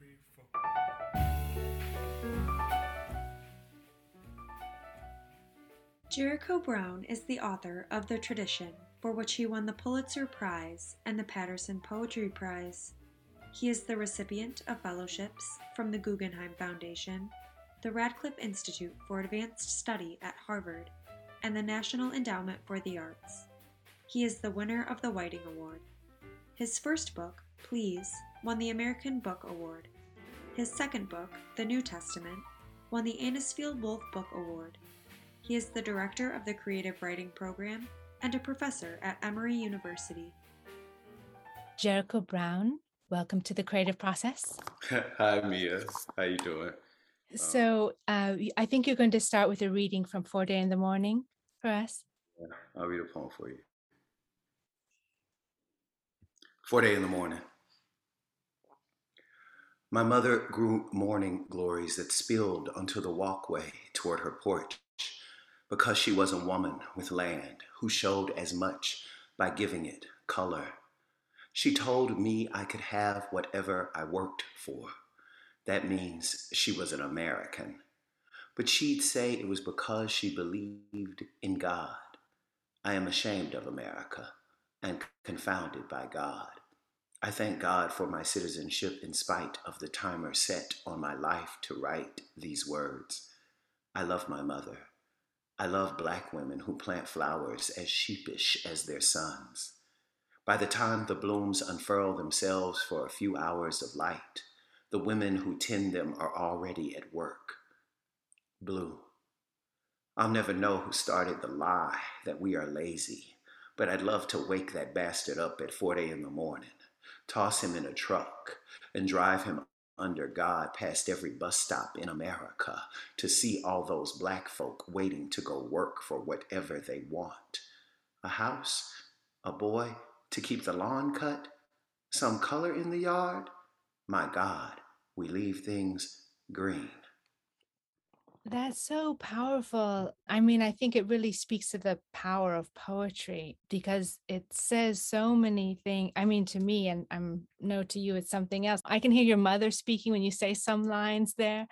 three, four. Jericho Brown is the author of The Tradition, for which he won the Pulitzer Prize and the Paterson Poetry Prize. He is the recipient of fellowships from the Guggenheim Foundation, the Radcliffe Institute for Advanced Study at Harvard, and the National Endowment for the Arts. He is the winner of the Whiting Award. His first book, Please, won the American Book Award. His second book, The New Testament, won the Anisfield Wolf Book Award. He is the director of the Creative Writing Program and a professor at Emory University. Jericho Brown, welcome to the creative process. Hi, Mia. How you doing? So uh, y- I think you're going to start with a reading from Foreday in the Morning for us. Yeah, I'll read a poem for you. Foreday in the morning. My mother grew morning glories that spilled onto the walkway toward her porch because she was a woman with land who showed as much by giving it color. She told me I could have whatever I worked for. That means she was an American. But she'd say it was because she believed in God. I am ashamed of America and confounded by God. I thank God for my citizenship in spite of the timer set on my life to write these words. I love my mother. I love black women who plant flowers as sheepish as their sons. By the time the blooms unfurl themselves for a few hours of light, the women who tend them are already at work. Blue. I'll never know who started the lie that we are lazy, but I'd love to wake that bastard up at 4 a.m. in the morning, toss him in a truck, and drive him under God past every bus stop in America to see all those black folk waiting to go work for whatever they want. A house, a boy to keep the lawn cut, some color in the yard. My God, we leave things green. That's so powerful. I mean, I think it really speaks to the power of poetry because it says so many things. I mean, to me, and I'm no to you, it's something else. I can hear your mother speaking when you say some lines there.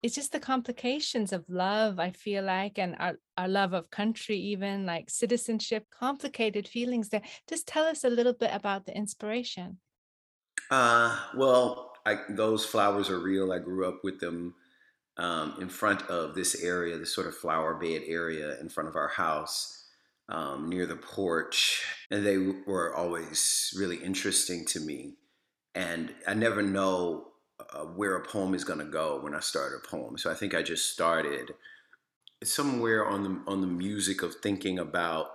It's just the complications of love, I feel like, and our, our love of country, even like citizenship, complicated feelings there. Just tell us a little bit about the inspiration. Uh, well, I, those flowers are real. I grew up with them um, in front of this area, this sort of flower bed area in front of our house um, near the porch. And they were always really interesting to me. And I never know uh, where a poem is going to go when I start a poem. So I think I just started somewhere on the on the music of thinking about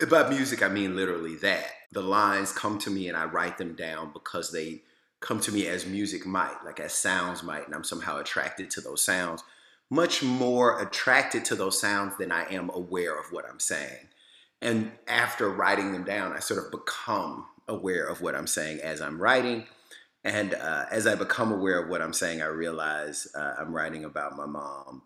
about music. I mean literally that the lines come to me and I write them down because they come to me as music might, like as sounds might, and I'm somehow attracted to those sounds, much more attracted to those sounds than I am aware of what I'm saying. And after writing them down, I sort of become aware of what I'm saying as I'm writing. And uh, as I become aware of what I'm saying, I realize uh, I'm writing about my mom,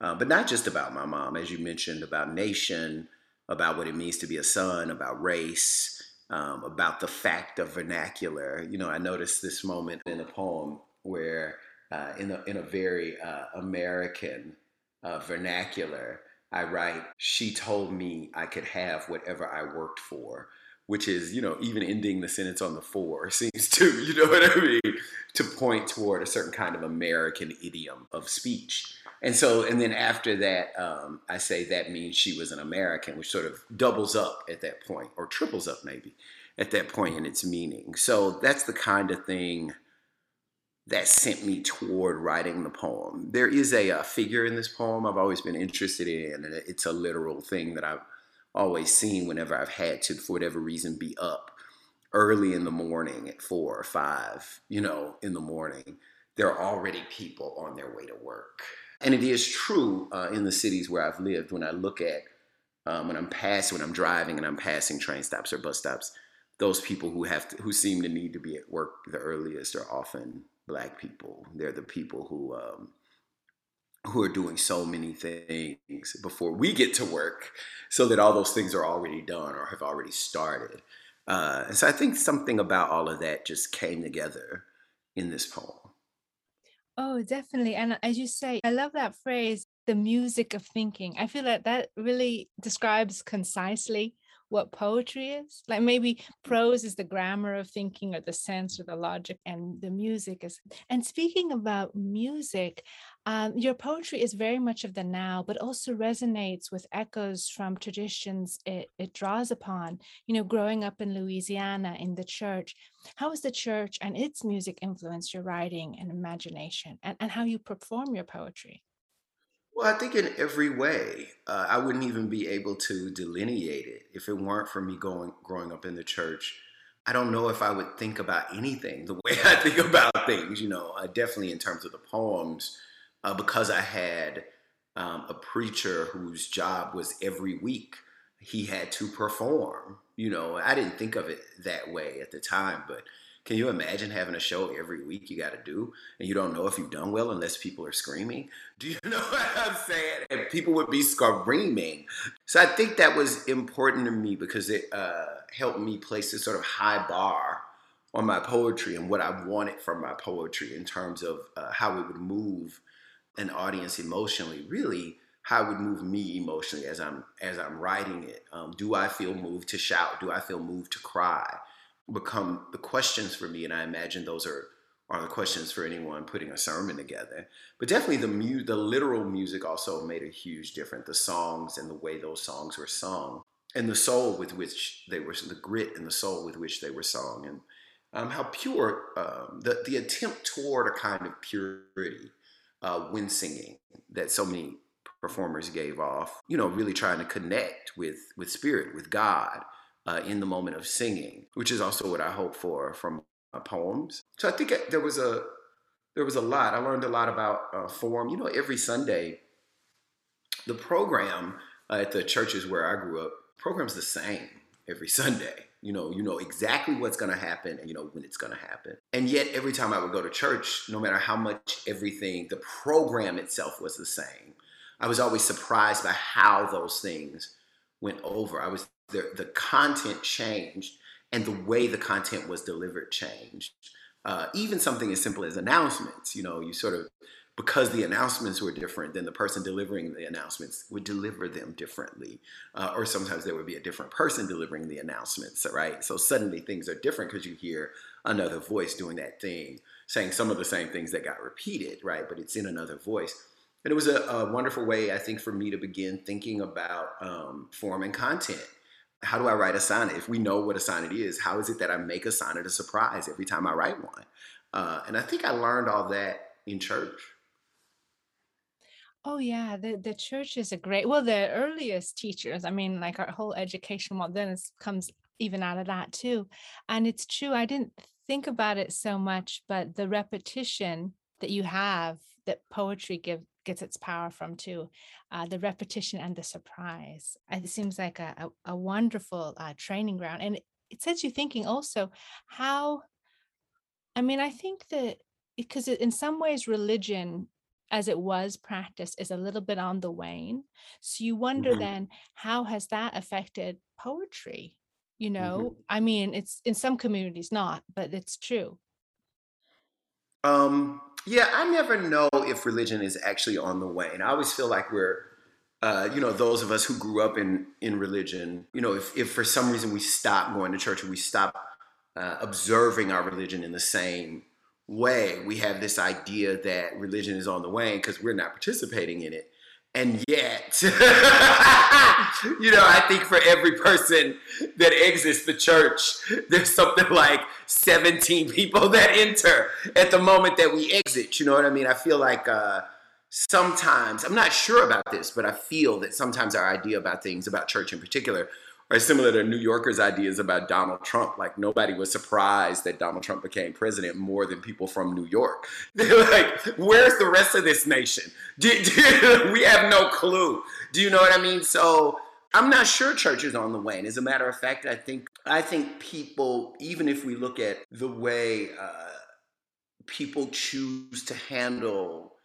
uh, but not just about my mom, as you mentioned, about nation, about what it means to be a son, about race, um, about the fact of vernacular. You know, I noticed this moment in a poem where, uh, in, a, in a very uh, American uh, vernacular, I write, She told me I could have whatever I worked for, which is, you know, even ending the sentence on the four seems to, you know what I mean, to point toward a certain kind of American idiom of speech. And so, and then after that, um, I say that means she was an American, which sort of doubles up at that point, or triples up maybe at that point in its meaning. So that's the kind of thing that sent me toward writing the poem. There is a, a figure in this poem I've always been interested in, and it's a literal thing that I've always seen whenever I've had to, for whatever reason, be up early in the morning at four or five, you know, in the morning. There are already people on their way to work. And it is true uh, in the cities where I've lived when I look at, um, when I'm passing, when I'm driving and I'm passing train stops or bus stops, those people who have to, who seem to need to be at work the earliest are often black people. They're the people who um, who are doing so many things before we get to work, so that all those things are already done or have already started. Uh, and so I think something about all of that just came together in this poem. Oh, definitely. And as you say, I love that phrase, the music of thinking. I feel like that really describes concisely what poetry is. Like maybe mm. prose is the grammar of thinking or the sense or the logic, and the music is. And speaking about music, um, your poetry is very much of the now, but also resonates with echoes from traditions it, it draws upon. You know, growing up in Louisiana in the church, how has the church and its music influenced your writing and imagination and, and how you perform your poetry? Well, I think in every way, uh, I wouldn't even be able to delineate it if it weren't for me going growing up in the church. I don't know if I would think about anything the way I think about things. You know, uh, definitely in terms of the poems, uh, because I had um, a preacher whose job was every week he had to perform. You know, I didn't think of it that way at the time, but can you imagine having a show every week you got to do and you don't know if you've done well unless people are screaming? Do you know what I'm saying? And people would be screaming. So I think that was important to me because it uh, helped me place a sort of high bar on my poetry and what I wanted from my poetry in terms of uh, how it would move an audience emotionally. Really, how it would move me emotionally as I'm as I'm writing it. Um, do I feel moved to shout? Do I feel moved to cry? become the questions for me, and I imagine those are are the questions for anyone putting a sermon together. But definitely the mu- the literal music also made a huge difference. The songs and the way those songs were sung, and the soul with which they were, the grit and the soul with which they were sung, and um, how pure um, the the attempt toward a kind of purity uh, when singing that so many performers gave off. You know, really trying to connect with with spirit, with God uh, in the moment of singing, which is also what I hope for from my poems. So I think there was a there was a lot. I learned a lot about uh, form. You know, every Sunday, the program uh, at the churches where I grew up, program's the same every Sunday. You know, you know exactly what's going to happen, and you know when it's going to happen. And yet, every time I would go to church, no matter how much everything, the program itself was the same. I was always surprised by how those things went over. I was the, the content changed and the way the content was delivered changed. Uh, even something as simple as announcements, you know, you sort of, because the announcements were different, then the person delivering the announcements would deliver them differently. Uh, or sometimes there would be a different person delivering the announcements, right? So suddenly things are different because you hear another voice doing that thing, saying some of the same things that got repeated, right? But it's in another voice. And it was a, a wonderful way, I think, for me to begin thinking about um, form and content how do I write a sonnet? If we know what a sonnet is, how is it that I make a sonnet a surprise every time I write one? Uh, and I think I learned all that in church. Oh yeah, the the church is a great. Well, the earliest teachers. I mean, like our whole education model then comes even out of that too. And it's true. I didn't think about it so much, but the repetition that you have that poetry give gets its power from too uh, the repetition and the surprise it seems like a, a, a wonderful uh, training ground and it, it sets you thinking also how i mean i think that because in some ways religion as it was practiced is a little bit on the wane so you wonder mm-hmm. then how has that affected poetry you know mm-hmm. i mean it's in some communities not but it's true um yeah, I never know if religion is actually on the wane. I always feel like we're, uh, you know, those of us who grew up in in religion, you know, if, if for some reason we stop going to church or we stop uh, observing our religion in the same way, we have this idea that religion is on the wane because we're not participating in it. And yet, you know, I think for every person that exits the church, there's something like 17 people that enter at the moment that we exit. You know what I mean? I feel like uh, sometimes, I'm not sure about this, but I feel that sometimes our idea about things, about church in particular, are similar to New Yorkers' ideas about Donald Trump. Like nobody was surprised that Donald Trump became president more than people from New York. They're like, where's the rest of this nation? Do, do, we have no clue. Do you know what I mean? So I'm not sure church is on the wane. As a matter of fact, I think I think people, even if we look at the way uh, people choose to handle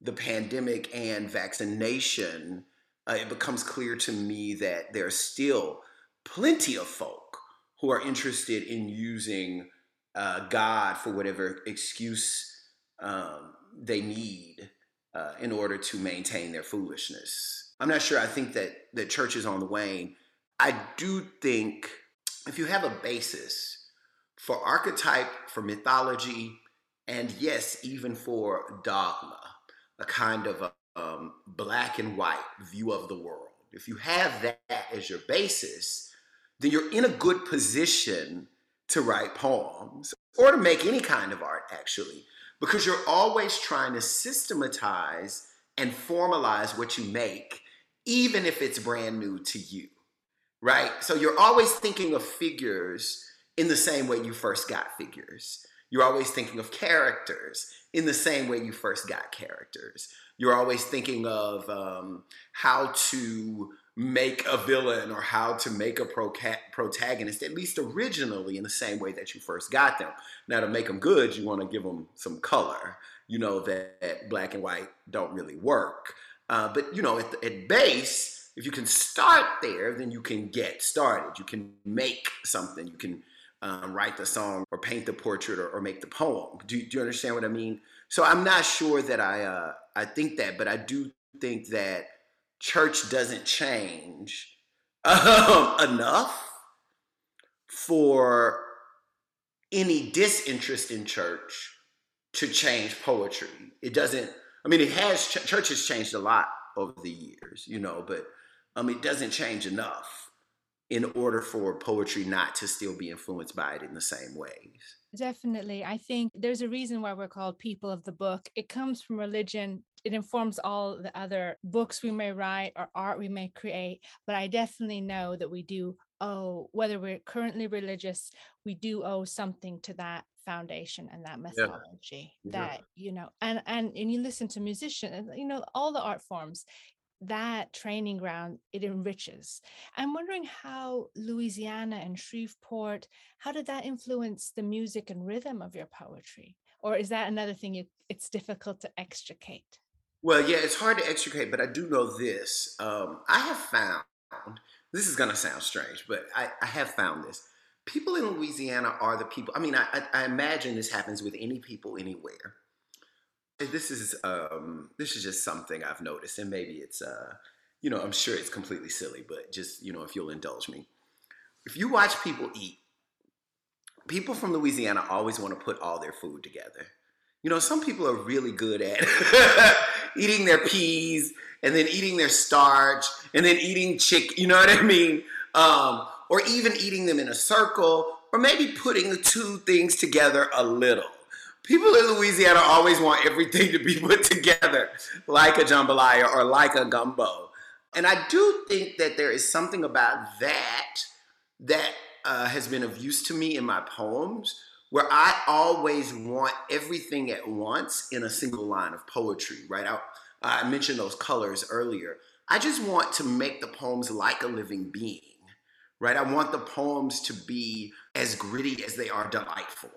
the pandemic and vaccination, uh, it becomes clear to me that there's still plenty of folk who are interested in using uh, God for whatever excuse um, they need uh, in order to maintain their foolishness. I'm not sure. I think that the church is on the wane. I do think if you have a basis for archetype, for mythology, and yes, even for dogma, a kind of a um, black and white view of the world. If you have that as your basis, then you're in a good position to write poems or to make any kind of art, actually, because you're always trying to systematize and formalize what you make, even if it's brand new to you, right? So you're always thinking of figures in the same way you first got figures. You're always thinking of characters in the same way you first got characters. You're always thinking of um, how to make a villain or how to make a protagonist, at least originally, in the same way that you first got them. Now, to make them good, you want to give them some color. You know that black and white don't really work. Uh, but, you know, at, at base, if you can start there, then you can get started. You can make something. You can um, write the song or paint the portrait or, or make the poem. Do, do, you understand what I mean? So I'm not sure that I uh, I think that, but I do think that church doesn't change um, enough for any disinterest in church to change poetry. It doesn't. I mean, it has. Church has changed a lot over the years, you know, but um, it doesn't change enough in order for poetry not to still be influenced by it in the same ways. Definitely. I think there's a reason why we're called people of the book. It comes from religion. It informs all the other books we may write or art we may create. But I definitely know that we do owe, whether we're currently religious, we do owe something to that foundation and that mythology yeah. that you know and and and you listen to musicians you know all the art forms that training ground it enriches i'm wondering how louisiana and shreveport how did that influence the music and rhythm of your poetry or is that another thing you, it's difficult to extricate well yeah it's hard to extricate but i do know this um, i have found this is going to sound strange but I, I have found this. People in louisiana are the people i mean I, I imagine this happens with any people anywhere. This is um, this is just something I've noticed, and maybe it's uh, you know I'm sure it's completely silly, but just you know if you'll indulge me, if you watch people eat, people from Louisiana always want to put all their food together. You know, some people are really good at eating their peas and then eating their starch and then eating chick. You know what I mean? Um, or even eating them in a circle, or maybe putting the two things together a little people in Louisiana always want everything to be put together like a jambalaya or like a gumbo. And I do think that there is something about that that uh, has been of use to me in my poems where I always want everything at once in a single line of poetry, right? I, I mentioned those colors earlier. I just want to make the poems like a living being, right? I want the poems to be as gritty as they are delightful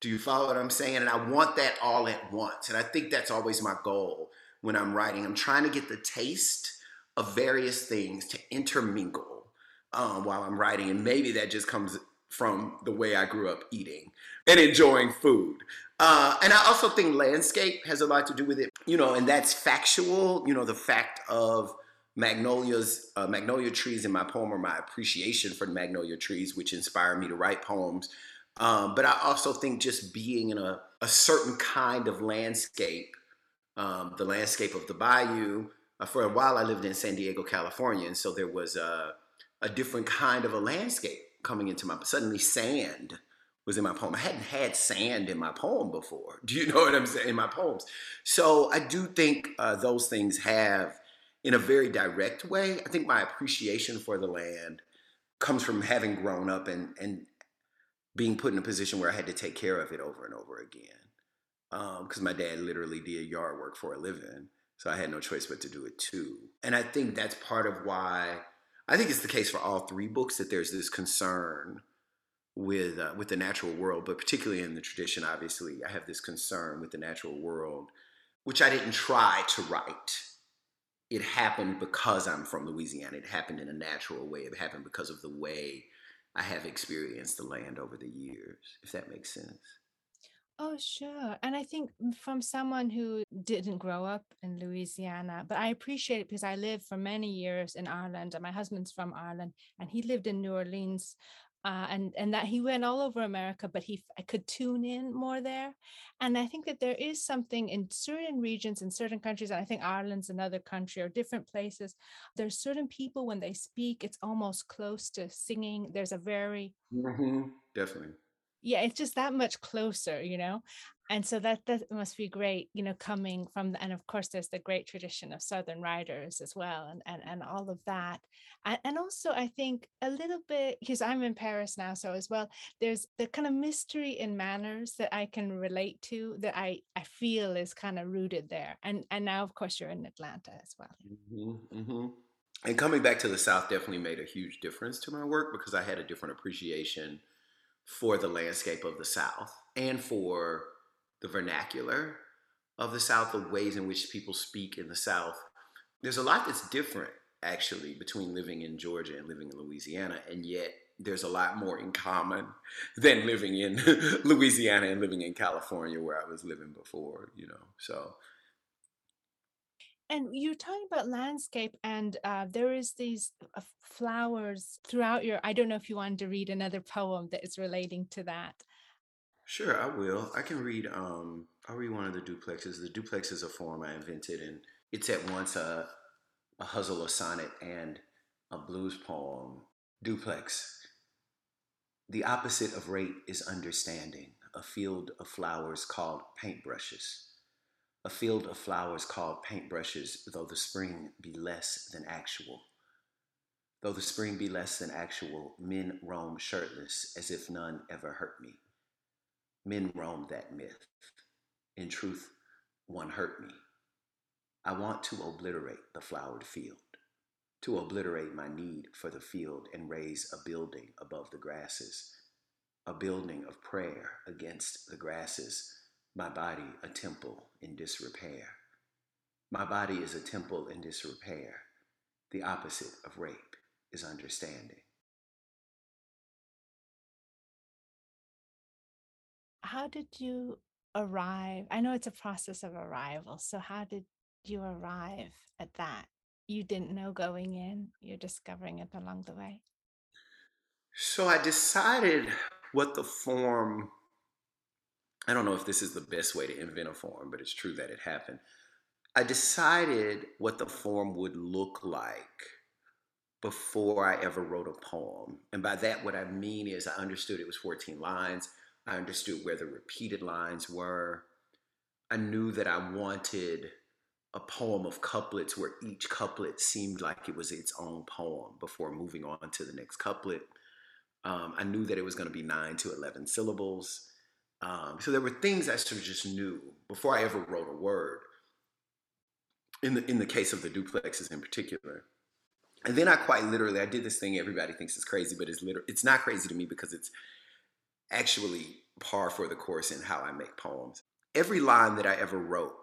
do you follow what I'm saying? And I want that all at once. And I think that's always my goal when I'm writing. I'm trying to get the taste of various things to intermingle um, while I'm writing. And maybe that just comes from the way I grew up eating and enjoying food. Uh, and I also think landscape has a lot to do with it, you know, and that's factual, you know, the fact of magnolias, uh, magnolia trees in my poem or my appreciation for magnolia trees, which inspired me to write poems um, but I also think just being in a, a certain kind of landscape, um, the landscape of the bayou. Uh, for a while, I lived in San Diego, California, and so there was a, a different kind of a landscape coming into my. Suddenly, sand was in my poem. I hadn't had sand in my poem before. Do you know what I'm saying? In my poems, so I do think uh, those things have, in a very direct way. I think my appreciation for the land comes from having grown up and and being put in a position where I had to take care of it over and over again. Because um, my dad literally did yard work for a living. So I had no choice but to do it too. And I think that's part of why I think it's the case for all three books that there's this concern with uh, with the natural world, but particularly in the tradition, obviously, I have this concern with the natural world, which I didn't try to write. It happened because I'm from Louisiana. It happened in a natural way. It happened because of the way I have experienced the land over the years, if that makes sense. Oh, sure. And I think mm, from someone who didn't grow up in Louisiana, but I appreciate it because I lived for many years in Ireland and my husband's from Ireland and he lived in New Orleans. Uh, and and that he went all over America, but he could tune in more there, and I think that there is something in certain regions in certain countries, and I think Ireland's another country or different places. There's certain people when they speak, it's almost close to singing. There's a very hmm Definitely. Yeah it's just that much closer you know? And so that that must be great you know coming from the, and of course there's the great tradition of southern writers as well and and, and all of that. And, and also i think a little bit because i'm in paris now so as well there's the kind of mystery in manners that i can relate to that i i feel is kind of rooted there and and now of course you're in atlanta as well. Hmm hmm And coming back to the South definitely made a huge difference to my work because I had a different appreciation for the landscape of the South and for the vernacular of the South, the ways in which people speak in the South. There's a lot that's different actually between living in Georgia and living in Louisiana, and yet there's a lot more in common than living in Louisiana and living in California where I was living before, you know. So, And you're talking about landscape, and uh, there is these uh, flowers throughout your. I don't know if you wanted to read another poem that is relating to that. sure, I will. I can read um I'll read one of the duplexes. The duplex is a form I invented and it's at once a a ghazal, a sonnet, and a blues poem. Duplex. The opposite of rate is understanding, a field of flowers called paintbrushes. A field of flowers called paintbrushes, though the spring be less than actual. Though the spring be less than actual, men roam shirtless as if none ever hurt me. Men roam that myth. In truth, one hurt me. I want to obliterate the flowered field, to obliterate my need for the field and raise a building above the grasses, a building of prayer against the grasses, my body a temple in disrepair. My body is a temple in disrepair. The opposite of rape is understanding. How did you arrive? I know it's a process of arrival. So, how did you arrive at that? You didn't know going in, you're discovering it along the way. So I decided what the form, I don't know if this is the best way to invent a form, but it's true that it happened. I decided what the form would look like before I ever wrote a poem. And by that, what I mean is I understood it was 14 lines. I understood where the repeated lines were. I knew that I wanted a poem of couplets where each couplet seemed like it was its own poem before moving on to the next couplet. Um, I knew that it was going to be nine to 11 syllables. Um, so there were things I sort of just knew before I ever wrote a word, in the, in the case of the duplexes in particular. And then I quite literally, I did this thing everybody thinks is crazy, but it's literally, it's not crazy to me because it's actually par for the course in how I make poems. Every line that I ever wrote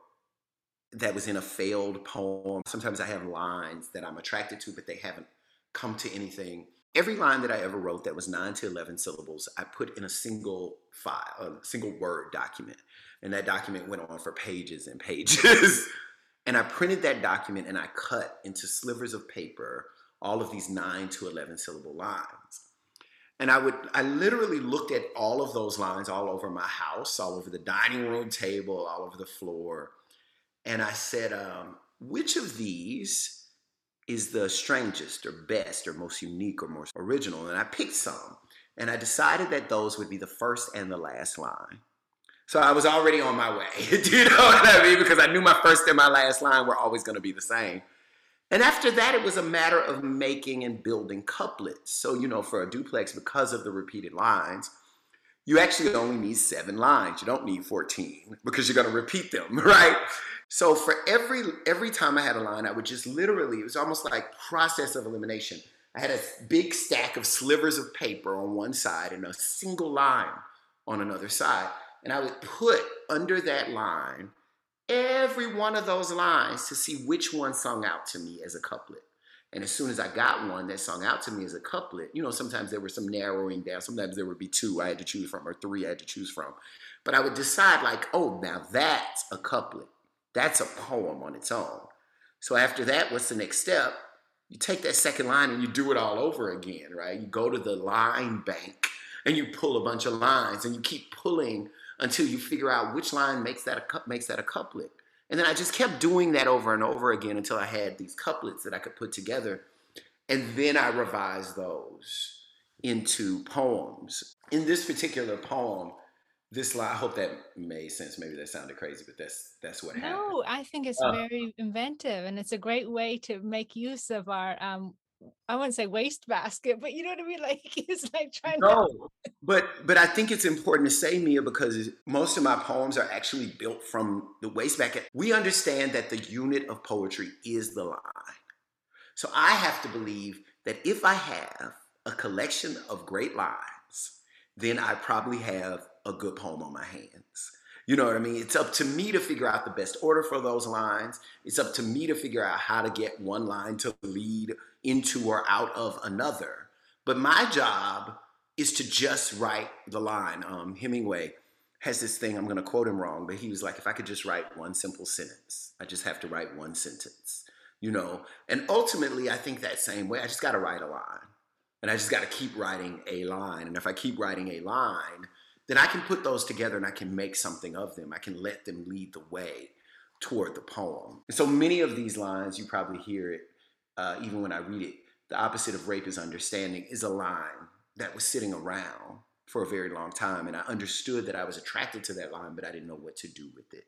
that was in a failed poem, sometimes I have lines that I'm attracted to, but they haven't come to anything. Every line that I ever wrote that was nine to 11 syllables, I put in a single file, a single Word document. And that document went on for pages and pages. and I printed that document and I cut into slivers of paper all of these nine to 11 syllable lines. And I would, I literally looked at all of those lines all over my house, all over the dining room table, all over the floor. And I said, um, which of these is the strangest or best or most unique or most original? And I picked some. And I decided that those would be the first and the last line. So I was already on my way. Do you know what I mean? Because I knew my first and my last line were always going to be the same. And after that, it was a matter of making and building couplets. So, you know, for a duplex, because of the repeated lines, you actually only need seven lines. You don't need 14 because you're going to repeat them, right? So for every every time I had a line, I would just literally, it was almost like process of elimination. I had a big stack of slivers of paper on one side and a single line on another side. And I would put under that line every one of those lines to see which one sung out to me as a couplet. And as soon as I got one that sung out to me as a couplet, you know, sometimes there were some narrowing down. Sometimes there would be two I had to choose from, or three I had to choose from. But I would decide, like, oh, now that's a couplet. That's a poem on its own. So after that, what's the next step? You take that second line and you do it all over again, right? You go to the line bank and you pull a bunch of lines and you keep pulling until you figure out which line makes that a makes that a couplet. And then I just kept doing that over and over again until I had these couplets that I could put together. And then I revised those into poems. In this particular poem, this line, I hope that made sense. Maybe that sounded crazy, but that's that's what happened. No, I think it's Uh, very inventive and it's a great way to make use of our um I wouldn't say waste basket, but you know what I mean? Like it's like trying to no, but but I think it's important to say, Mia, because most of my poems are actually built from the waste back. We understand that the unit of poetry is the line. So I have to believe that if I have a collection of great lines, then I probably have a good poem on my hands. You know what I mean? It's up to me to figure out the best order for those lines. It's up to me to figure out how to get one line to lead into or out of another. But my job is to just write the line. Um, Hemingway has this thing, I'm going to quote him wrong, but he was like, if I could just write one simple sentence, I just have to write one sentence, you know? And ultimately, I think that same way, I just got to write a line. And I just got to keep writing a line. And if I keep writing a line, then I can put those together and I can make something of them. I can let them lead the way toward the poem. And so many of these lines, you probably hear it uh, even when I read it. The opposite of rape is understanding is a line that was sitting around for a very long time. And I understood that I was attracted to that line, but I didn't know what to do with it.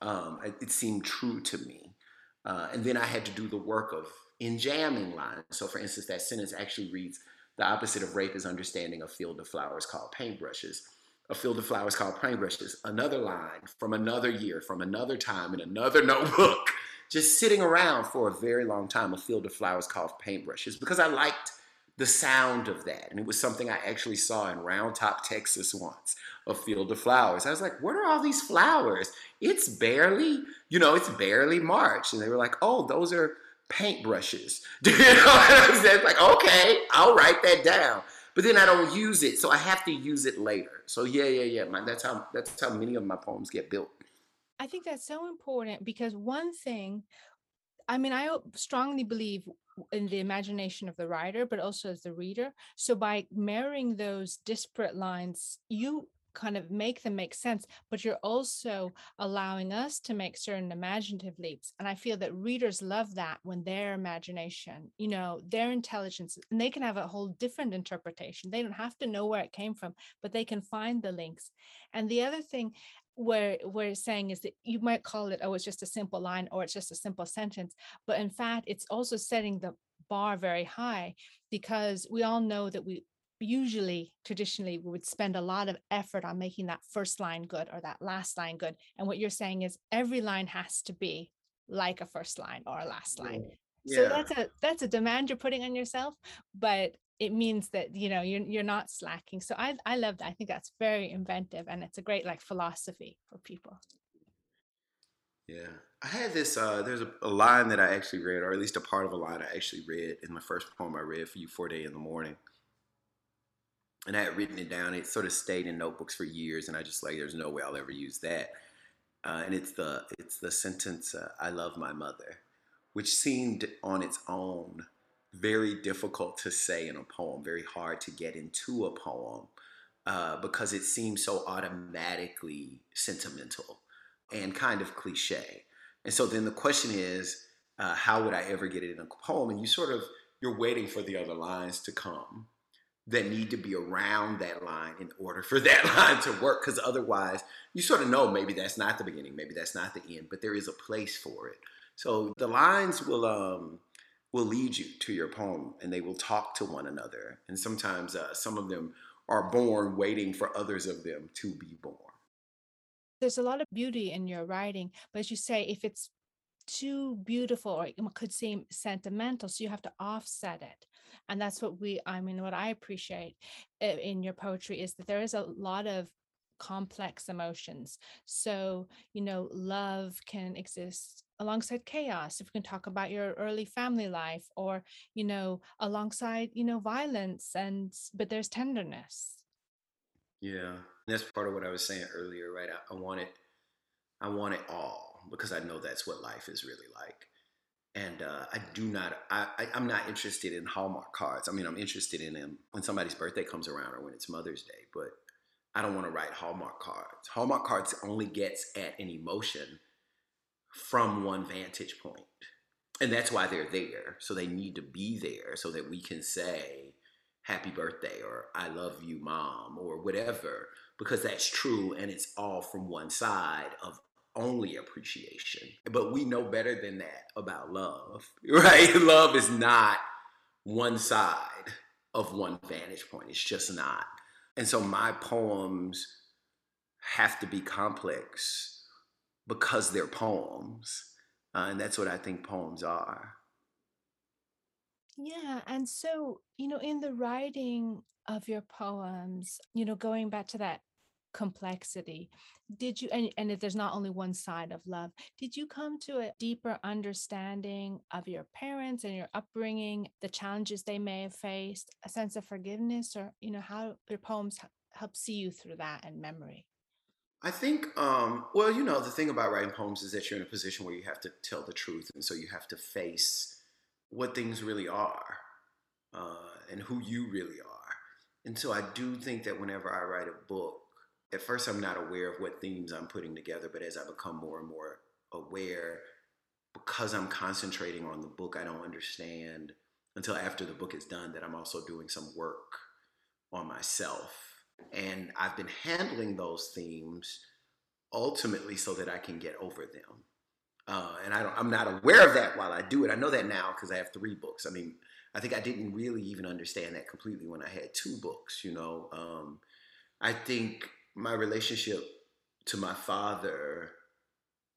Um, it, it seemed true to me. Uh, and then I had to do the work of enjamming lines. So, for instance, that sentence actually reads The opposite of rape is understanding a field of flowers called paintbrushes. A field of flowers called paintbrushes. Another line from another year, from another time in another notebook, just sitting around for a very long time. A field of flowers called paintbrushes because I liked the sound of that. And it was something I actually saw in Round Top, Texas once, a field of flowers. I was like, what are all these flowers? It's barely, you know, it's barely March. And they were like, oh, those are paintbrushes. you know what I'm saying? Like, okay, I'll write that down. But then I don't use it, so I have to use it later. So yeah, yeah, yeah, man. That's how that's how many of my poems get built. I think that's so important because one thing, I mean, I strongly believe in the imagination of the writer, but also as the reader. So by marrying those disparate lines, you kind of make them make sense, but you're also allowing us to make certain imaginative leaps. And I feel that readers love that when their imagination, you know, their intelligence, and they can have a whole different interpretation. They don't have to know where it came from, but they can find the links. And the other thing where we're saying is that you might call it oh it's just a simple line or it's just a simple sentence but in fact it's also setting the bar very high because we all know that we usually traditionally we would spend a lot of effort on making that first line good or that last line good and what you're saying is every line has to be like a first line or a last line. So that's a that's a demand you're putting on yourself but it means that you know you're you're not slacking. So i i love that. I think that's very inventive and it's a great like philosophy for people. Yeah. I had this, uh, there's a, a line that I actually read, or at least a part of a line I actually read in the first poem I read for you, Foreday in the Morning. And I had written it down. It sort of stayed in notebooks for years, and I just like, there's no way I'll ever use that. Uh, and it's the it's the sentence, uh, "I love my mother," which seemed on its own very difficult to say in a poem, very hard to get into a poem, uh, because it seems so automatically sentimental and kind of cliche. And so then the question is, uh, how would I ever get it in a poem? And you sort of you're waiting for the other lines to come that need to be around that line in order for that line to work. Because otherwise, you sort of know maybe that's not the beginning, maybe that's not the end, but there is a place for it. So the lines will um, will lead you to your poem, and they will talk to one another. And sometimes uh, some of them are born waiting for others of them to be born. there's a lot of beauty in your writing but as you say if it's too beautiful or it could seem sentimental so you have to offset it and that's what we i mean what i appreciate in your poetry is that there is a lot of complex emotions so you know love can exist alongside chaos if we can talk about your early family life or you know alongside you know violence and but there's tenderness Yeah, that's part of what I was saying earlier, right? I, I want it, I want it all because I know that's what life is really like. And uh, I do not, I, I, am not interested in Hallmark cards. I mean, I'm interested in them when somebody's birthday comes around or when it's Mother's Day, but I don't want to write Hallmark cards. Hallmark cards only gets at an emotion from one vantage point. And that's why they're there. So they need to be there so that we can say, happy birthday or I love you, mom, or whatever, because that's true and it's all from one side of only appreciation. But we know better than that about love, right? love is not one side of one vantage point, it's just not. And so my poems have to be complex because they're poems. Uh, and that's what I think poems are. Yeah. And so, you know, in the writing of your poems, you know, going back to that complexity, did you, and, and if there's not only one side of love, did you come to a deeper understanding of your parents and your upbringing, the challenges they may have faced, a sense of forgiveness, or, you know, how your poems help see you through that and memory? I think, um, well, you know, the thing about writing poems is that you're in a position where you have to tell the truth. And so you have to face what things really are uh, and who you really are. And so I do think that whenever I write a book, at first I'm not aware of what themes I'm putting together, but as I become more and more aware, because I'm concentrating on the book, I don't understand until after the book is done that I'm also doing some work on myself. And I've been handling those themes ultimately so that I can get over them. Uh, and I am not aware of that while I do it. I know that now because I have three books. I mean, I think I didn't really even understand that completely when I had two books. You know, um, I think my relationship to my father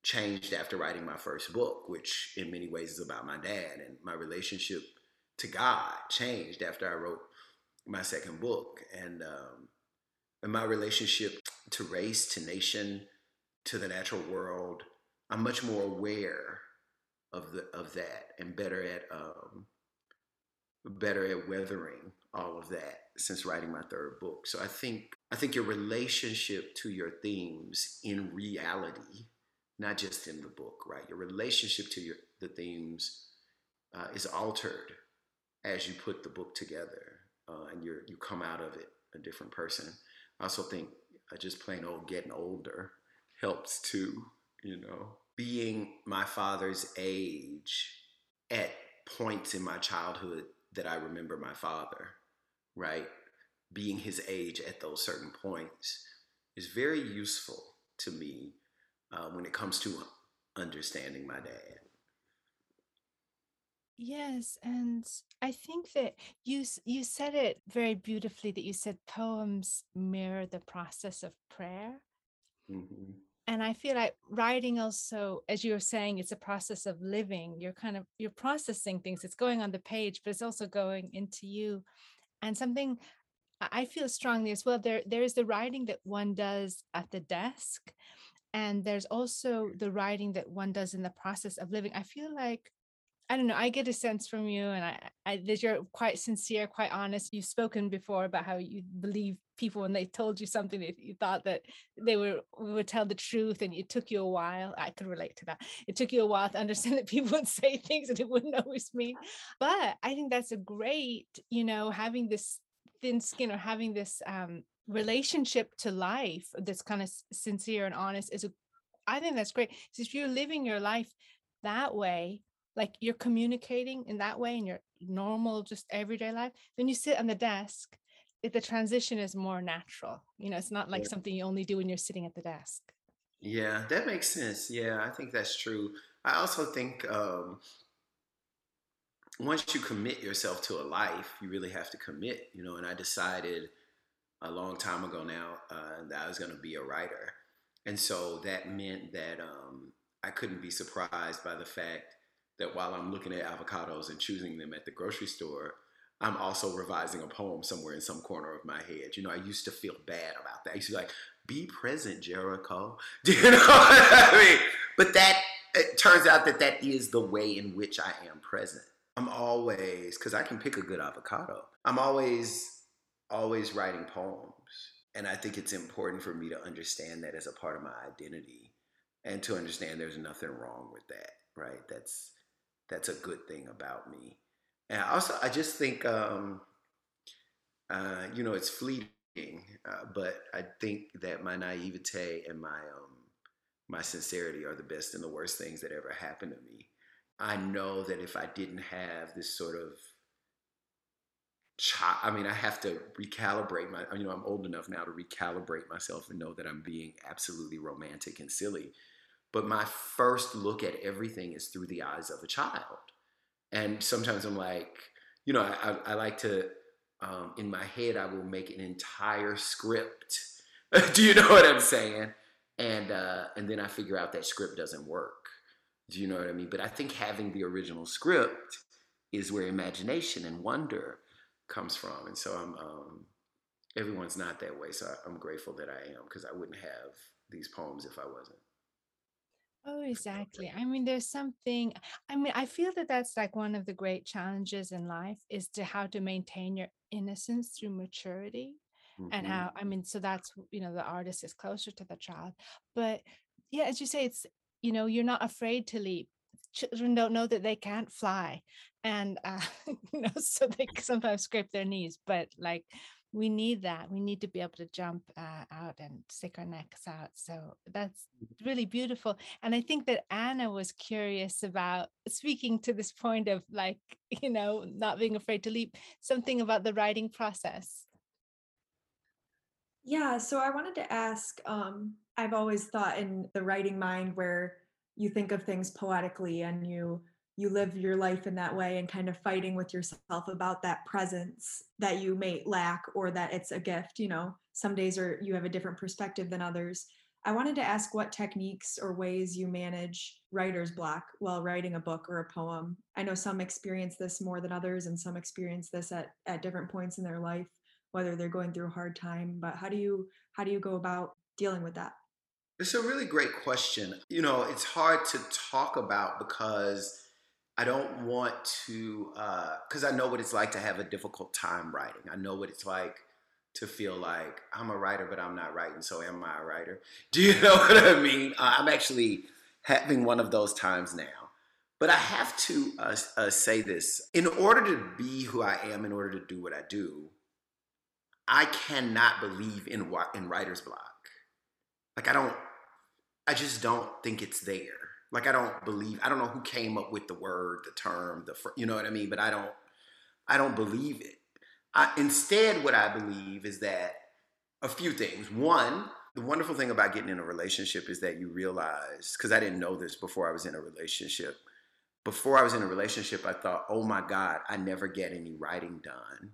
changed after writing my first book, which in many ways is about my dad, and my relationship to God changed after I wrote my second book, and um, and my relationship to race, to nation, to the natural world I'm much more aware of the of that and better at um, better at weathering all of that since writing my third book. So I think I think your relationship to your themes in reality, not just in the book, right? Your relationship to your the themes uh, is altered as you put the book together, uh, and you you come out of it a different person. I also think uh, just plain old getting older helps too you know, being my father's age at points in my childhood that I remember my father, right? Being his age at those certain points is very useful to me uh, when it comes to understanding my dad. Yes, and I think that you you said it very beautifully that you said poems mirror the process of prayer. Mm-hmm and i feel like writing also as you were saying it's a process of living you're kind of you're processing things it's going on the page but it's also going into you and something i feel strongly as well there there is the writing that one does at the desk and there's also mm. the writing that one does in the process of living i feel like I don't know. I get a sense from you, and I, I that you're quite sincere, quite honest. You've spoken before about how you believe people when they told you something that you thought that they were would tell the truth, and it took you a while. I could relate to that. It took you a while to understand that people would say things and it wouldn't always mean. But I think that's a great, you know, having this thin skin or having this um, relationship to life that's kind of sincere and honest is a. I think that's great. So if you're living your life that way like you're communicating in that way in your normal just everyday life then you sit on the desk it, the transition is more natural you know it's not like yeah. something you only do when you're sitting at the desk yeah that makes sense yeah i think that's true i also think um, once you commit yourself to a life you really have to commit you know and i decided a long time ago now uh, that i was going to be a writer and so that meant that um, i couldn't be surprised by the fact that while I'm looking at avocados and choosing them at the grocery store, I'm also revising a poem somewhere in some corner of my head. You know, I used to feel bad about that. I used to be like, be present, Jericho. you know what I mean? But that, it turns out that that is the way in which I am present. I'm always, because I can pick a good avocado, I'm always, always writing poems. and I think it's important for me to understand that as a part of my identity and to understand there's nothing wrong with that, right? That's that's a good thing about me. And also, I just think, um, uh, you know, it's fleeting, uh, but I think that my naivete and my um, my sincerity are the best and the worst things that ever happened to me. I know that if I didn't have this sort of child, I mean, I have to recalibrate my, you know, I'm old enough now to recalibrate myself and know that I'm being absolutely romantic and silly. But my first look at everything is through the eyes of a child. And sometimes I'm like, you know, I, I like to, um, in my head, I will make an entire script. Do you know what I'm saying? And, uh, and then I figure out that script doesn't work. Do you know what I mean? But I think having the original script is where imagination and wonder comes from. And so I'm, um, everyone's not that way. So I'm grateful that I am because I wouldn't have these poems if I wasn't. Oh, exactly. I mean, there's something, I mean, I feel that that's like one of the great challenges in life is to how to maintain your innocence through maturity. Mm-hmm. And how, I mean, so that's, you know, the artist is closer to the child. But yeah, as you say, it's, you know, you're not afraid to leap. Children don't know that they can't fly and uh, you know so they sometimes scrape their knees but like we need that. We need to be able to jump uh, out and stick our necks out so that's really beautiful and i think that anna was curious about speaking to this point of like you know not being afraid to leap something about the writing process yeah so i wanted to ask um i've always thought in the writing mind where you think of things poetically and you you live your life in that way and kind of fighting with yourself about that presence that you may lack or that it's a gift you know? Some days are you have a different perspective than others. I wanted to ask what techniques or ways you manage writer's block while writing a book or a poem. I know some experience this more than others and some experience this at, at different points in their life whether they're going through a hard time but how do you how do you go about dealing with that it's a really great question. You know, it's hard to talk about because I don't want to, because uh, I know what it's like to have a difficult time writing. I know what it's like to feel like I'm a writer, but I'm not writing, so am I a writer? Do you know what I mean? Uh, I'm actually having one of those times now. But I have to uh, uh, say this in order to be who I am, in order to do what I do, I cannot believe in, what in writer's block. Like I don't, I just don't think it's there. Like I don't believe. I don't know who came up with the word, the term, the you know what I mean. But I don't, I don't believe it. I, instead, what I believe is that a few things. One, the wonderful thing about getting in a relationship is that you realize, because I didn't know this before I was in a relationship. Before I was in a relationship, I thought, oh my God, I never get any writing done.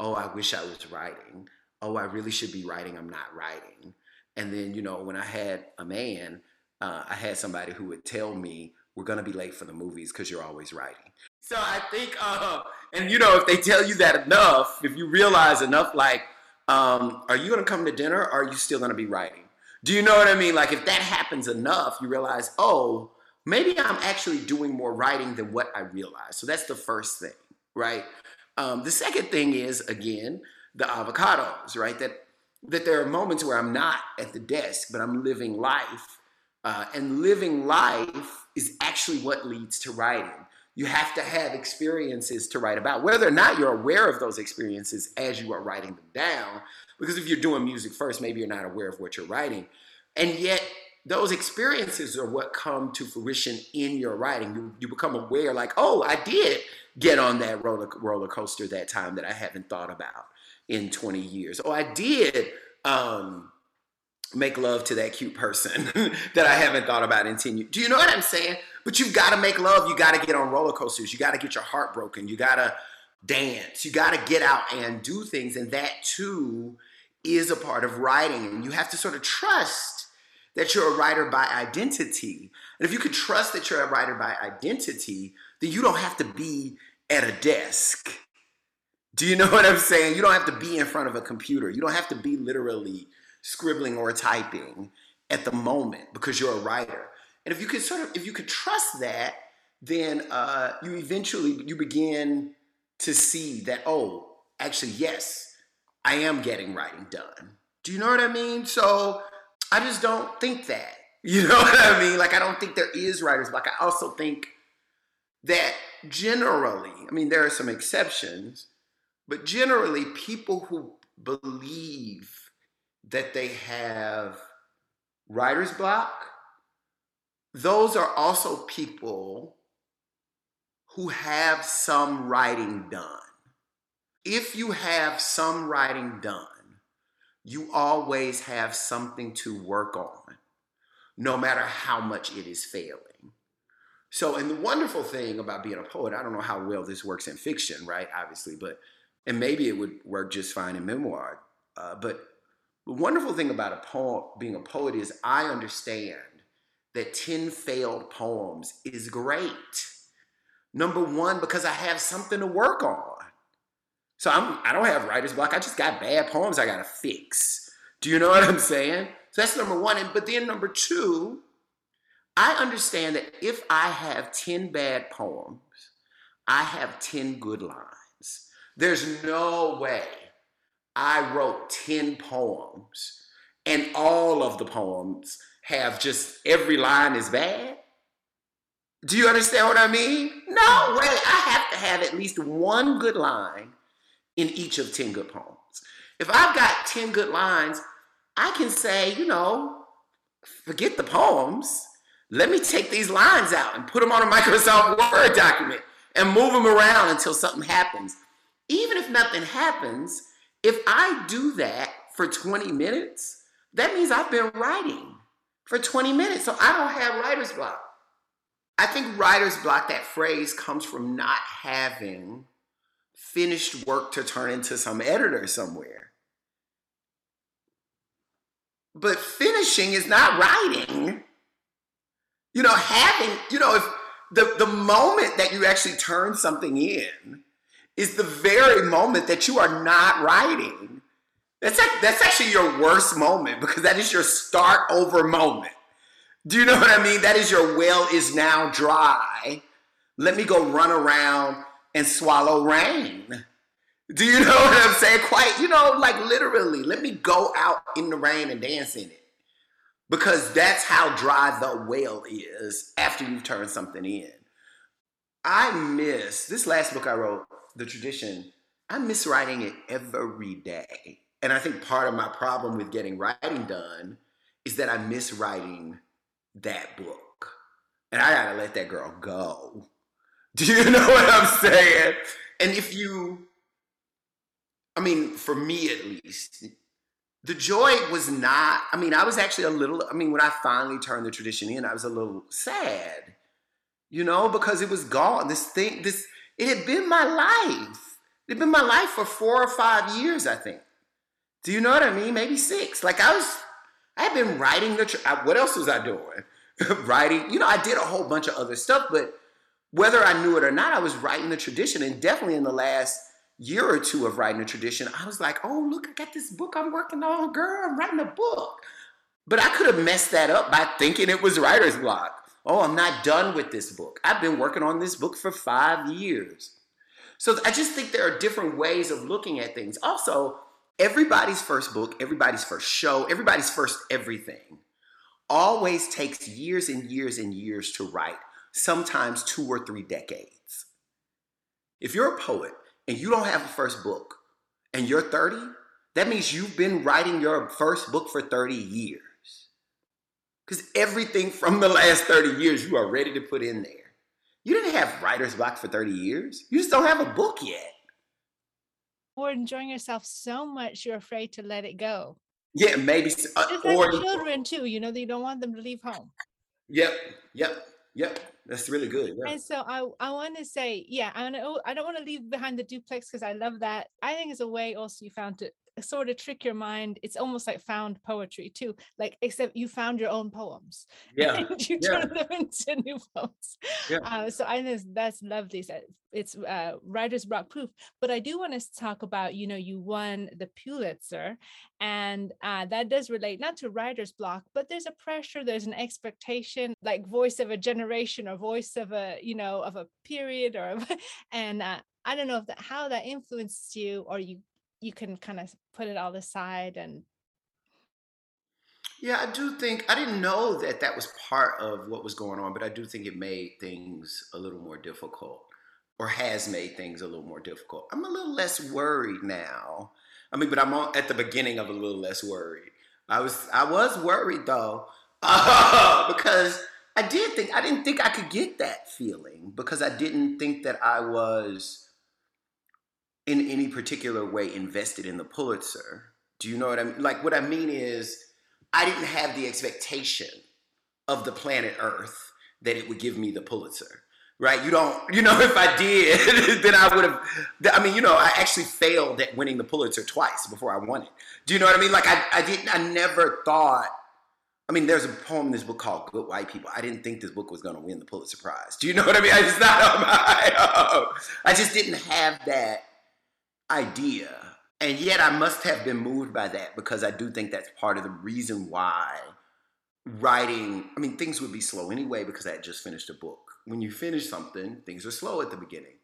Oh, I wish I was writing. Oh, I really should be writing. I'm not writing. And then, you know, when I had a man, uh, I had somebody who would tell me, we're going to be late for the movies because you're always writing. So I think, uh, and you know, if they tell you that enough, if you realize enough, like, um, are you going to come to dinner or are you still going to be writing? Do you know what I mean? Like, if that happens enough, you realize, oh, maybe I'm actually doing more writing than what I realize. So that's the first thing, right? Um, the second thing is, again, the avocados, right? That that there are moments where I'm not at the desk, but I'm living life. Uh, and living life is actually what leads to writing. You have to have experiences to write about, whether or not you're aware of those experiences as you are writing them down. Because if you're doing music first, maybe you're not aware of what you're writing. And yet, those experiences are what come to fruition in your writing. You, you become aware, like, oh, I did get on that roller, roller coaster that time that I haven't thought about in 20 years. Oh, I did um, make love to that cute person that I haven't thought about in 10 years. Do you know what I'm saying? But you've got to make love. You got to get on roller coasters. You got to get your heart broken. You got to dance. You got to get out and do things. And that too is a part of writing. And you have to sort of trust that you're a writer by identity. And if you could trust that you're a writer by identity, then you don't have to be at a desk. Do you know what I'm saying? You don't have to be in front of a computer. You don't have to be literally scribbling or typing at the moment because you're a writer. And if you could sort of, if you could trust that, then uh, you eventually you begin to see that oh, actually yes, I am getting writing done. Do you know what I mean? So I just don't think that. You know what I mean? Like I don't think there is writer's block. I also think that generally, I mean, there are some exceptions, but generally, people who believe that they have writer's block, those are also people who have some writing done. If you have some writing done, you always have something to work on, no matter how much it is failing. So, and the wonderful thing about being a poet, I don't know how well this works in fiction, right? Obviously, but, and maybe it would work just fine in memoir. Uh, but the wonderful thing about a poem, being a poet is I understand that 10 failed poems is great. Number one, because I have something to work on. So I'm, I don't have writer's block. I just got bad poems I got to fix. Do you know what I'm saying? So that's number one. And, but then number two, I understand that if I have 10 bad poems, I have 10 good lines. There's no way I wrote 10 poems and all of the poems have just every line is bad. Do you understand what I mean? No way. I have to have at least one good line in each of 10 good poems. If I've got 10 good lines, I can say, you know, forget the poems let me take these lines out and put them on a Microsoft Word document and move them around until something happens. Even if nothing happens, if I do that for 20 minutes, that means I've been writing for 20 minutes. So I don't have writer's block. I think writer's block, that phrase comes from not having finished work to turn into some editor somewhere. But finishing is not writing. You know, having, you know, if the, the moment that you actually turn something in is the very moment that you are not writing. That's, like, that's actually your worst moment because that is your start over moment. Do you know what I mean? That is your well is now dry. Let me go run around and swallow rain. Do you know what I'm saying? Quite, you know, like literally, let me go out in the rain and dance in it because that's how dry the well is after you've turned something in. I miss this last book I wrote, The Tradition. I miss writing it every day. And I think part of my problem with getting writing done is that I miss writing that book. And I gotta let that girl go. Do you know what I'm saying? And if you, I mean, for me at least, the joy was not i mean i was actually a little i mean when i finally turned the tradition in i was a little sad you know because it was gone. This thing this it had been my life. It had been my life for four or five years i think. Do you know what i mean? Maybe six. Like i was i had been writing the what else was i doing? Writing you know i did a whole bunch of other stuff but whether i knew it or not i was writing the tradition and definitely in the last year or two of writing a tradition, I was like, oh, look, I got this book I'm working on. Girl, I'm writing a book. But I could have messed that up by thinking it was writer's block. Oh, I'm not done with this book. I've been working on this book for five years. So I just think there are different ways of looking at things. Also, everybody's first book, everybody's first show, everybody's first everything always takes years and years and years to write, sometimes two or three decades. If you're a poet, and you don't have a first book and you're 30, that means you've been writing your first book for 30 years. Because everything from the last 30 years you are ready to put in there. You didn't have writer's block for 30 years. You just don't have a book yet. Or enjoying yourself so much you're afraid to let it go. Yeah, maybe. Uh, or children too, you know, they don't want them to leave home. Yep, yep, yep. That's really good. Yeah. And so I I want to say, yeah, I know oh, I don't want to leave behind the duplex because I love that. I think it's a way also you found to sort of trick your mind. It's almost like found poetry too, like except you found your own poems. Yeah, you yeah. turn them into new poems. Yeah. Uh, so I think that's lovely. It's uh, writer's block proof. But I do want to talk about, you know, you won the Pulitzer, and uh, that does relate not to writer's block, but there's a pressure, there's an expectation, like voice of a generation or voice of a, you know, of a period, or and uh, I don't know if that how that influenced you, or you you can kind of put it all aside and Yeah, I do think I didn't know that that was part of what was going on, but I do think it made things a little more difficult, or has made things a little more difficult. I'm a little less worried now. I mean, but I'm at the beginning of a little less worried. I was I was worried though uh, because I did think I didn't think I could get that feeling because I didn't think that I was in any particular way invested in the Pulitzer. Do you know what I mean? Like what I mean is I didn't have the expectation of the planet Earth that it would give me the Pulitzer. Right? You don't, you know, if I did, then I would have, I mean, you know, I actually failed at winning the Pulitzer twice before I won it. Do you know what I mean? Like, I, I didn't, I never thought, I mean, there's a poem in this book called Good White People. I didn't think this book was going to win the Pulitzer Prize. Do you know what I mean? I just not on my, I just didn't have that idea and yet I must have been moved by that because I do think that's part of the reason why writing, I mean, things would be slow anyway because I had just finished a book. When you finish something, things are slow at the beginning.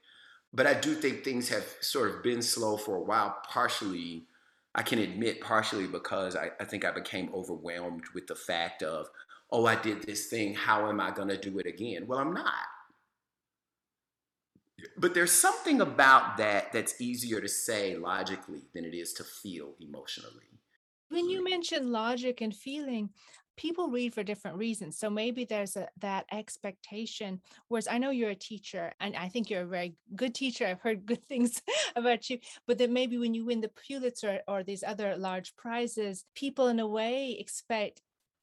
But I do think things have sort of been slow for a while, partially, I can admit, partially because I, I think I became overwhelmed with the fact of, oh, I did this thing. How am I going to do it again? Well, I'm not but there's something about that that's easier to say logically than it is to feel emotionally. When you mention logic and feeling, people read for different reasons. So maybe there's a, that expectation. Whereas I know you're a teacher, and I think you're a very good teacher. I've heard good things about you. But then maybe when you win the Pulitzer or these other large prizes, people in a way expect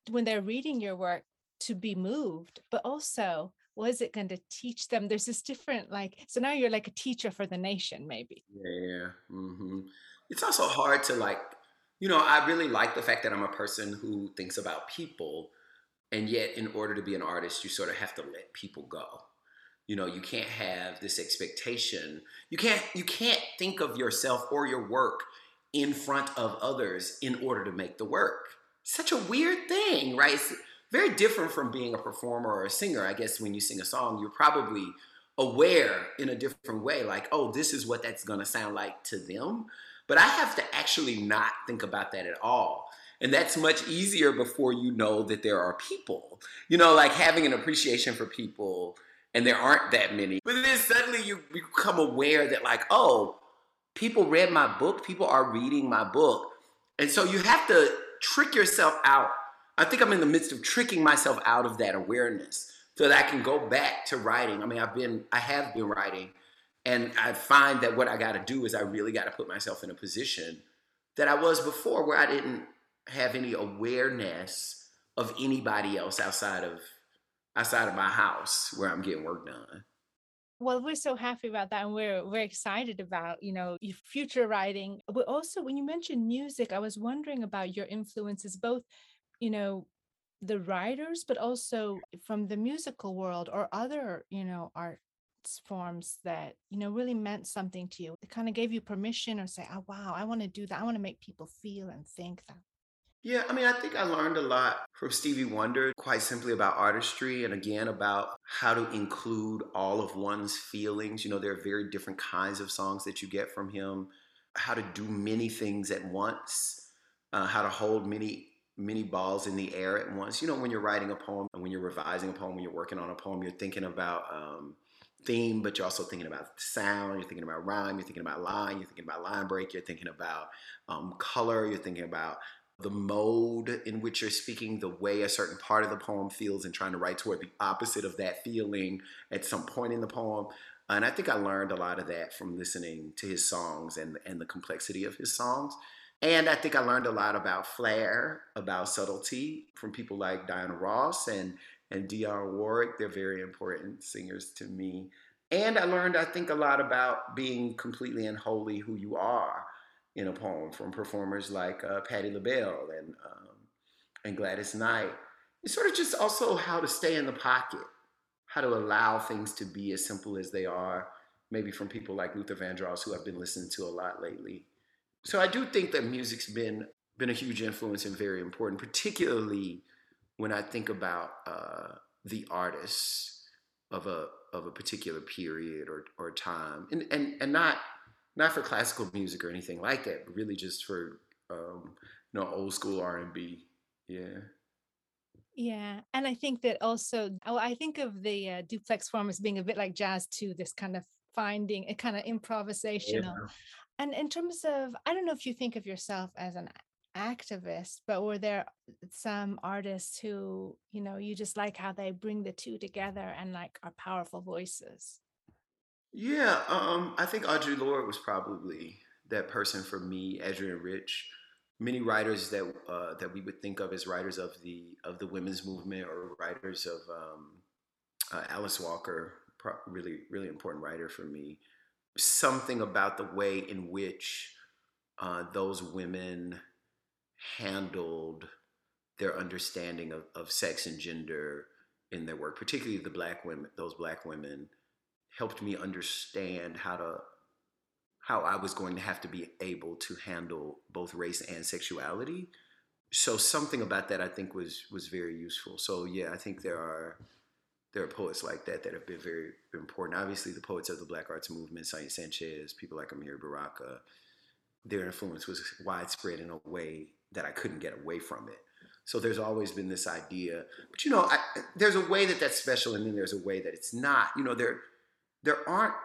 when they're reading your work to be moved, but also was it going to teach them? There's this different like so now you're like a teacher for the nation maybe. Yeah mm-hmm. it's also hard to like you know i really like the fact that i'm a person who thinks about people and yet in order to be an artist you sort of have to let people go. You know you can't have this expectation. You can't you can't think of yourself or your work in front of others in order to make the work. Such a weird thing right very different from being a performer or a singer. I guess when you sing a song, you're probably aware in a different way, like, oh, this is what that's gonna sound like to them. But I have to actually not think about that at all. And that's much easier before you know that there are people. You know, like having an appreciation for people, and there aren't that many. But then suddenly you become aware that, like, oh, people read my book, people are reading my book. And so you have to trick yourself out I think I'm in the midst of tricking myself out of that awareness so that I can go back to writing. I mean, I've been, I have been writing, and I find that what I got to do is I really got to put myself in a position that I was before, where I didn't have any awareness of anybody else outside of outside of my house where I'm getting work done. Well, we're so happy about that, and we're we're excited about you know your future writing. But also, when you mentioned music, I was wondering about your influences, both you know the writers but also from the musical world or other you know art forms that you know really meant something to you. It kind of gave you permission or say oh wow i want to do that. I want to make people feel and think that. Yeah, I mean, I think I learned a lot from Stevie Wonder, quite simply about artistry and again about how to include all of one's feelings. You know, there are very different kinds of songs that you get from him, how to do many things at once, uh, how to hold many many balls in the air at once. You know, when you're writing a poem and when you're revising a poem, when you're working on a poem, you're thinking about um, theme, but you're also thinking about sound, you're thinking about rhyme, you're thinking about line, you're thinking about line break, you're thinking about um, color, you're thinking about the mode in which you're speaking, the way a certain part of the poem feels, and trying to write toward the opposite of that feeling at some point in the poem. And I think I learned a lot of that from listening to his songs and, and the complexity of his songs. And I think I learned a lot about flair, about subtlety from people like Diana Ross and, and Dionne Warwick. They're very important singers to me. And I learned, I think, a lot about being completely and wholly who you are in a poem from performers like uh, Patti LaBelle and, um, and Gladys Knight. It's sort of just also how to stay in the pocket, how to allow things to be as simple as they are, maybe from people like Luther Vandross, who I've been listening to a lot lately. So I do think that music's been been a huge influence and very important, particularly when I think about uh, the artists of a of a particular period or or time, and and and not not for classical music or anything like that, but really just for um, you know old school R and B. Yeah. Yeah, and I think that also, oh, I think of the uh, duplex form as being a bit like jazz too, this kind of finding a kind of improvisational. Yeah. And in terms of, I don't know if you think of yourself as an activist, but were there some artists who, you know, you just like how they bring the two together and like are powerful voices? Yeah, um, I think Audre Lorde was probably that person for me. Adrienne Rich, many writers that uh, that we would think of as writers of the of the women's movement or writers of um, uh, Alice Walker, pro- really really important writer for me. Something about the way in which uh, those women handled their understanding of, of sex and gender in their work, particularly the black women, those black women, helped me understand how to how I was going to have to be able to handle both race and sexuality. So something about that I think was was very useful. So yeah, I think there are there are poets like that that have been very important. Obviously, the poets of the Black Arts Movement, Sonia Sanchez, people like Amiri Baraka, their influence was widespread in a way that I couldn't get away from it. So there's always been this idea, but you know, I, there's a way that that's special, and then there's a way that it's not. You know, there there aren't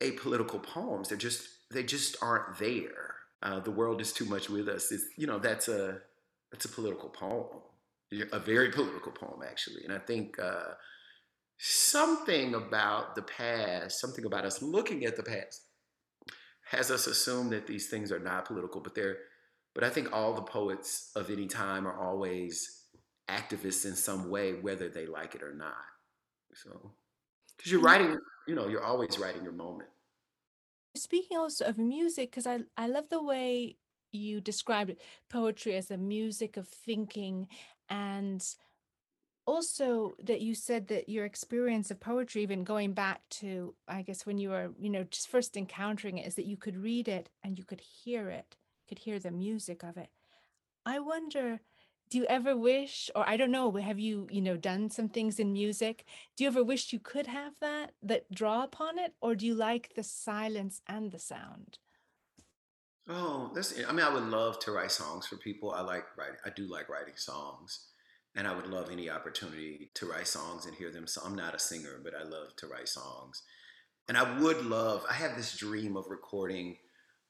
apolitical poems. They're just they just aren't there. Uh, the world is too much with us. It's, you know, that's a that's a political poem, a very political poem actually. And I think uh, something about the past, something about us looking at the past, has us assume that these things are not political, but they're. But I think all the poets of any time are always activists in some way, whether they like it or not. So, because you're hmm. writing, you know, you're always writing your moment. Speaking also of music, because I, I love the way you described poetry as a music of thinking and also that you said that your experience of poetry even going back to i guess when you were you know just first encountering it is that you could read it and you could hear it could hear the music of it i wonder do you ever wish or i don't know have you you know done some things in music do you ever wish you could have that that draw upon it or do you like the silence and the sound Oh, that's. I mean, I would love to write songs for people. I like writing. I do like writing songs, and I would love any opportunity to write songs and hear them. So I'm not a singer, but I love to write songs, and I would love. I have this dream of recording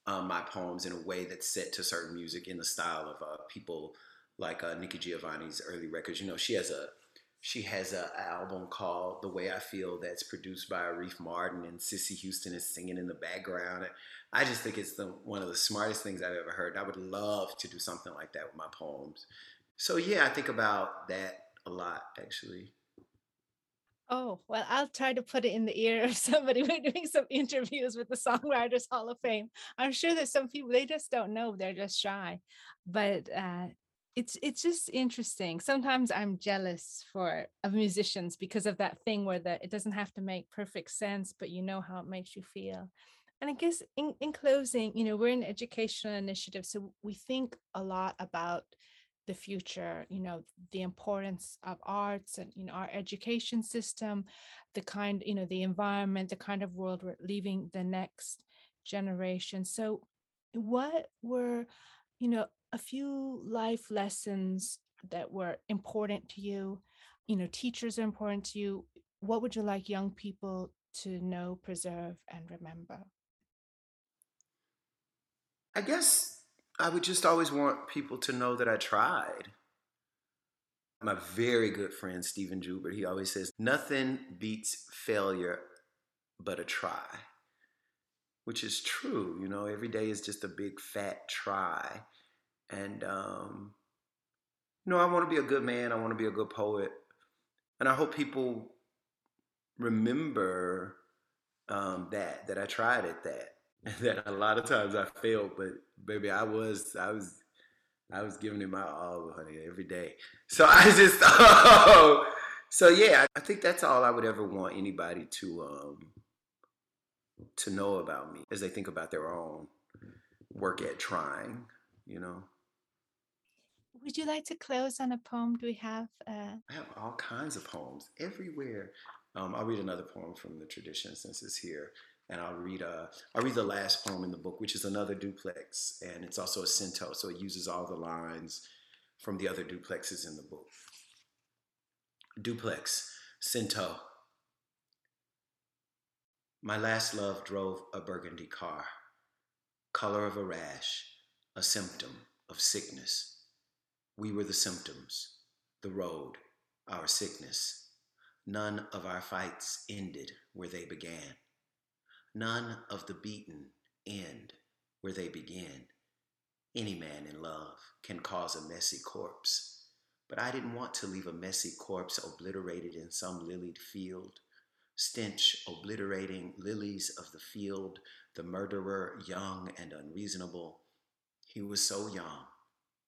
um, my poems in a way that's set to certain music in the style of uh, people like uh, Nikki Giovanni's early records. You know, she has a she has an album called The Way I Feel that's produced by Arif Mardin and Cissy Houston is singing in the background. I just think it's the one of the smartest things I've ever heard. I would love to do something like that with my poems. So yeah, I think about that a lot actually. Oh, well, I'll try to put it in the ear of somebody. We're doing some interviews with the Songwriters Hall of Fame. I'm sure that some people they just don't know, they're just shy. But uh it's it's just interesting. Sometimes I'm jealous for of musicians because of that thing where the it doesn't have to make perfect sense, but you know how it makes you feel. And I guess in, in closing, you know, we're an educational initiative, so we think a lot about the future, you know, the importance of arts and, you know, our education system, the kind, you know, the environment, the kind of world we're leaving the next generation. So what were, you know, a few life lessons that were important to you? You know, teachers are important to you. What would you like young people to know, preserve, and remember? I guess I would just always want people to know that I tried. My very good friend Stephen Joubert, he always says, nothing beats failure but a try, which is true. You know, every day is just a big fat try. And, um, you know, I want to be a good man. I want to be a good poet. And I hope people remember um, that, that I tried at that. that a lot of times I failed, but baby, I was I was I was giving it my all, honey, every day. So I just oh, so yeah, I think that's all I would ever want anybody to um to know about me as they think about their own work at trying, you know. Would you like to close on a poem? Do we have? Uh... I have all kinds of poems everywhere. Um, I'll read another poem from the tradition since it's here and I'll read uh, I'll read the last poem in the book, which is another duplex, and it's also a cento, so it uses all the lines from the other duplexes in the book. Duplex, Cento. My last love drove a burgundy car, color of a rash, a symptom of sickness. We were the symptoms, the road, our sickness. None of our fights ended where they began. None of the beaten end where they begin. Any man in love can cause a messy corpse, but I didn't want to leave a messy corpse obliterated in some lilied field. Stench obliterating lilies of the field, the murderer young and unreasonable. He was so young,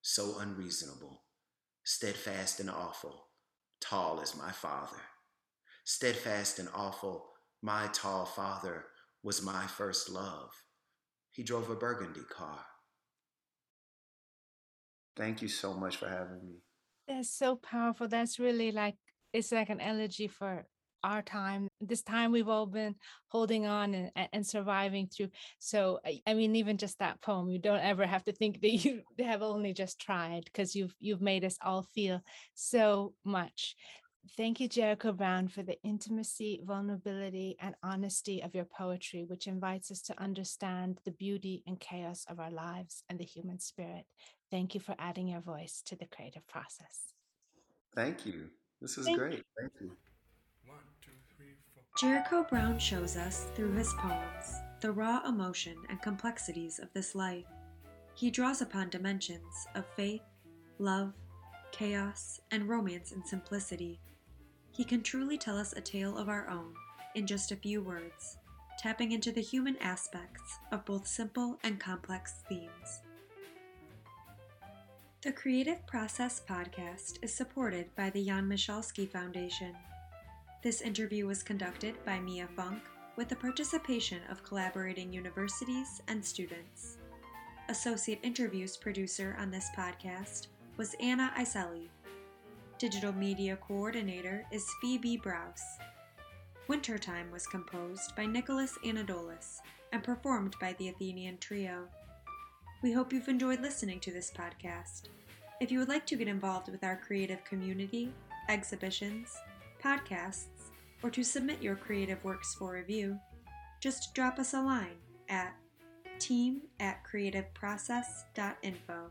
so unreasonable, steadfast and awful, tall as my father. Steadfast and awful, my tall father was my first love. He drove a burgundy car. Thank you so much for having me. That's so powerful. That's really like it's like an elegy for our time this time we've all been holding on and, and surviving through so i mean even just that poem you don't ever have to think that you have only just tried because you've you've made us all feel so much Thank you, Jericho Brown, for the intimacy, vulnerability, and honesty of your poetry, which invites us to understand the beauty and chaos of our lives and the human spirit. Thank you for adding your voice to the creative process. Thank you. This is Thank great. You. Thank you. Jericho Brown shows us, through his poems, the raw emotion and complexities of this life. He draws upon dimensions of faith, love, chaos, and romance and simplicity he can truly tell us a tale of our own in just a few words, tapping into the human aspects of both simple and complex themes. The Creative Process podcast is supported by the Jan Michalski Foundation. This interview was conducted by Mia Funk with the participation of collaborating universities and students. Associate interviews producer on this podcast was Anna Iselli Digital Media Coordinator is Phoebe Browse. Wintertime was composed by Nicholas Anadolus and performed by the Athenian Trio. We hope you've enjoyed listening to this podcast. If you would like to get involved with our creative community, exhibitions, podcasts, or to submit your creative works for review, just drop us a line at team at creativeprocess.info.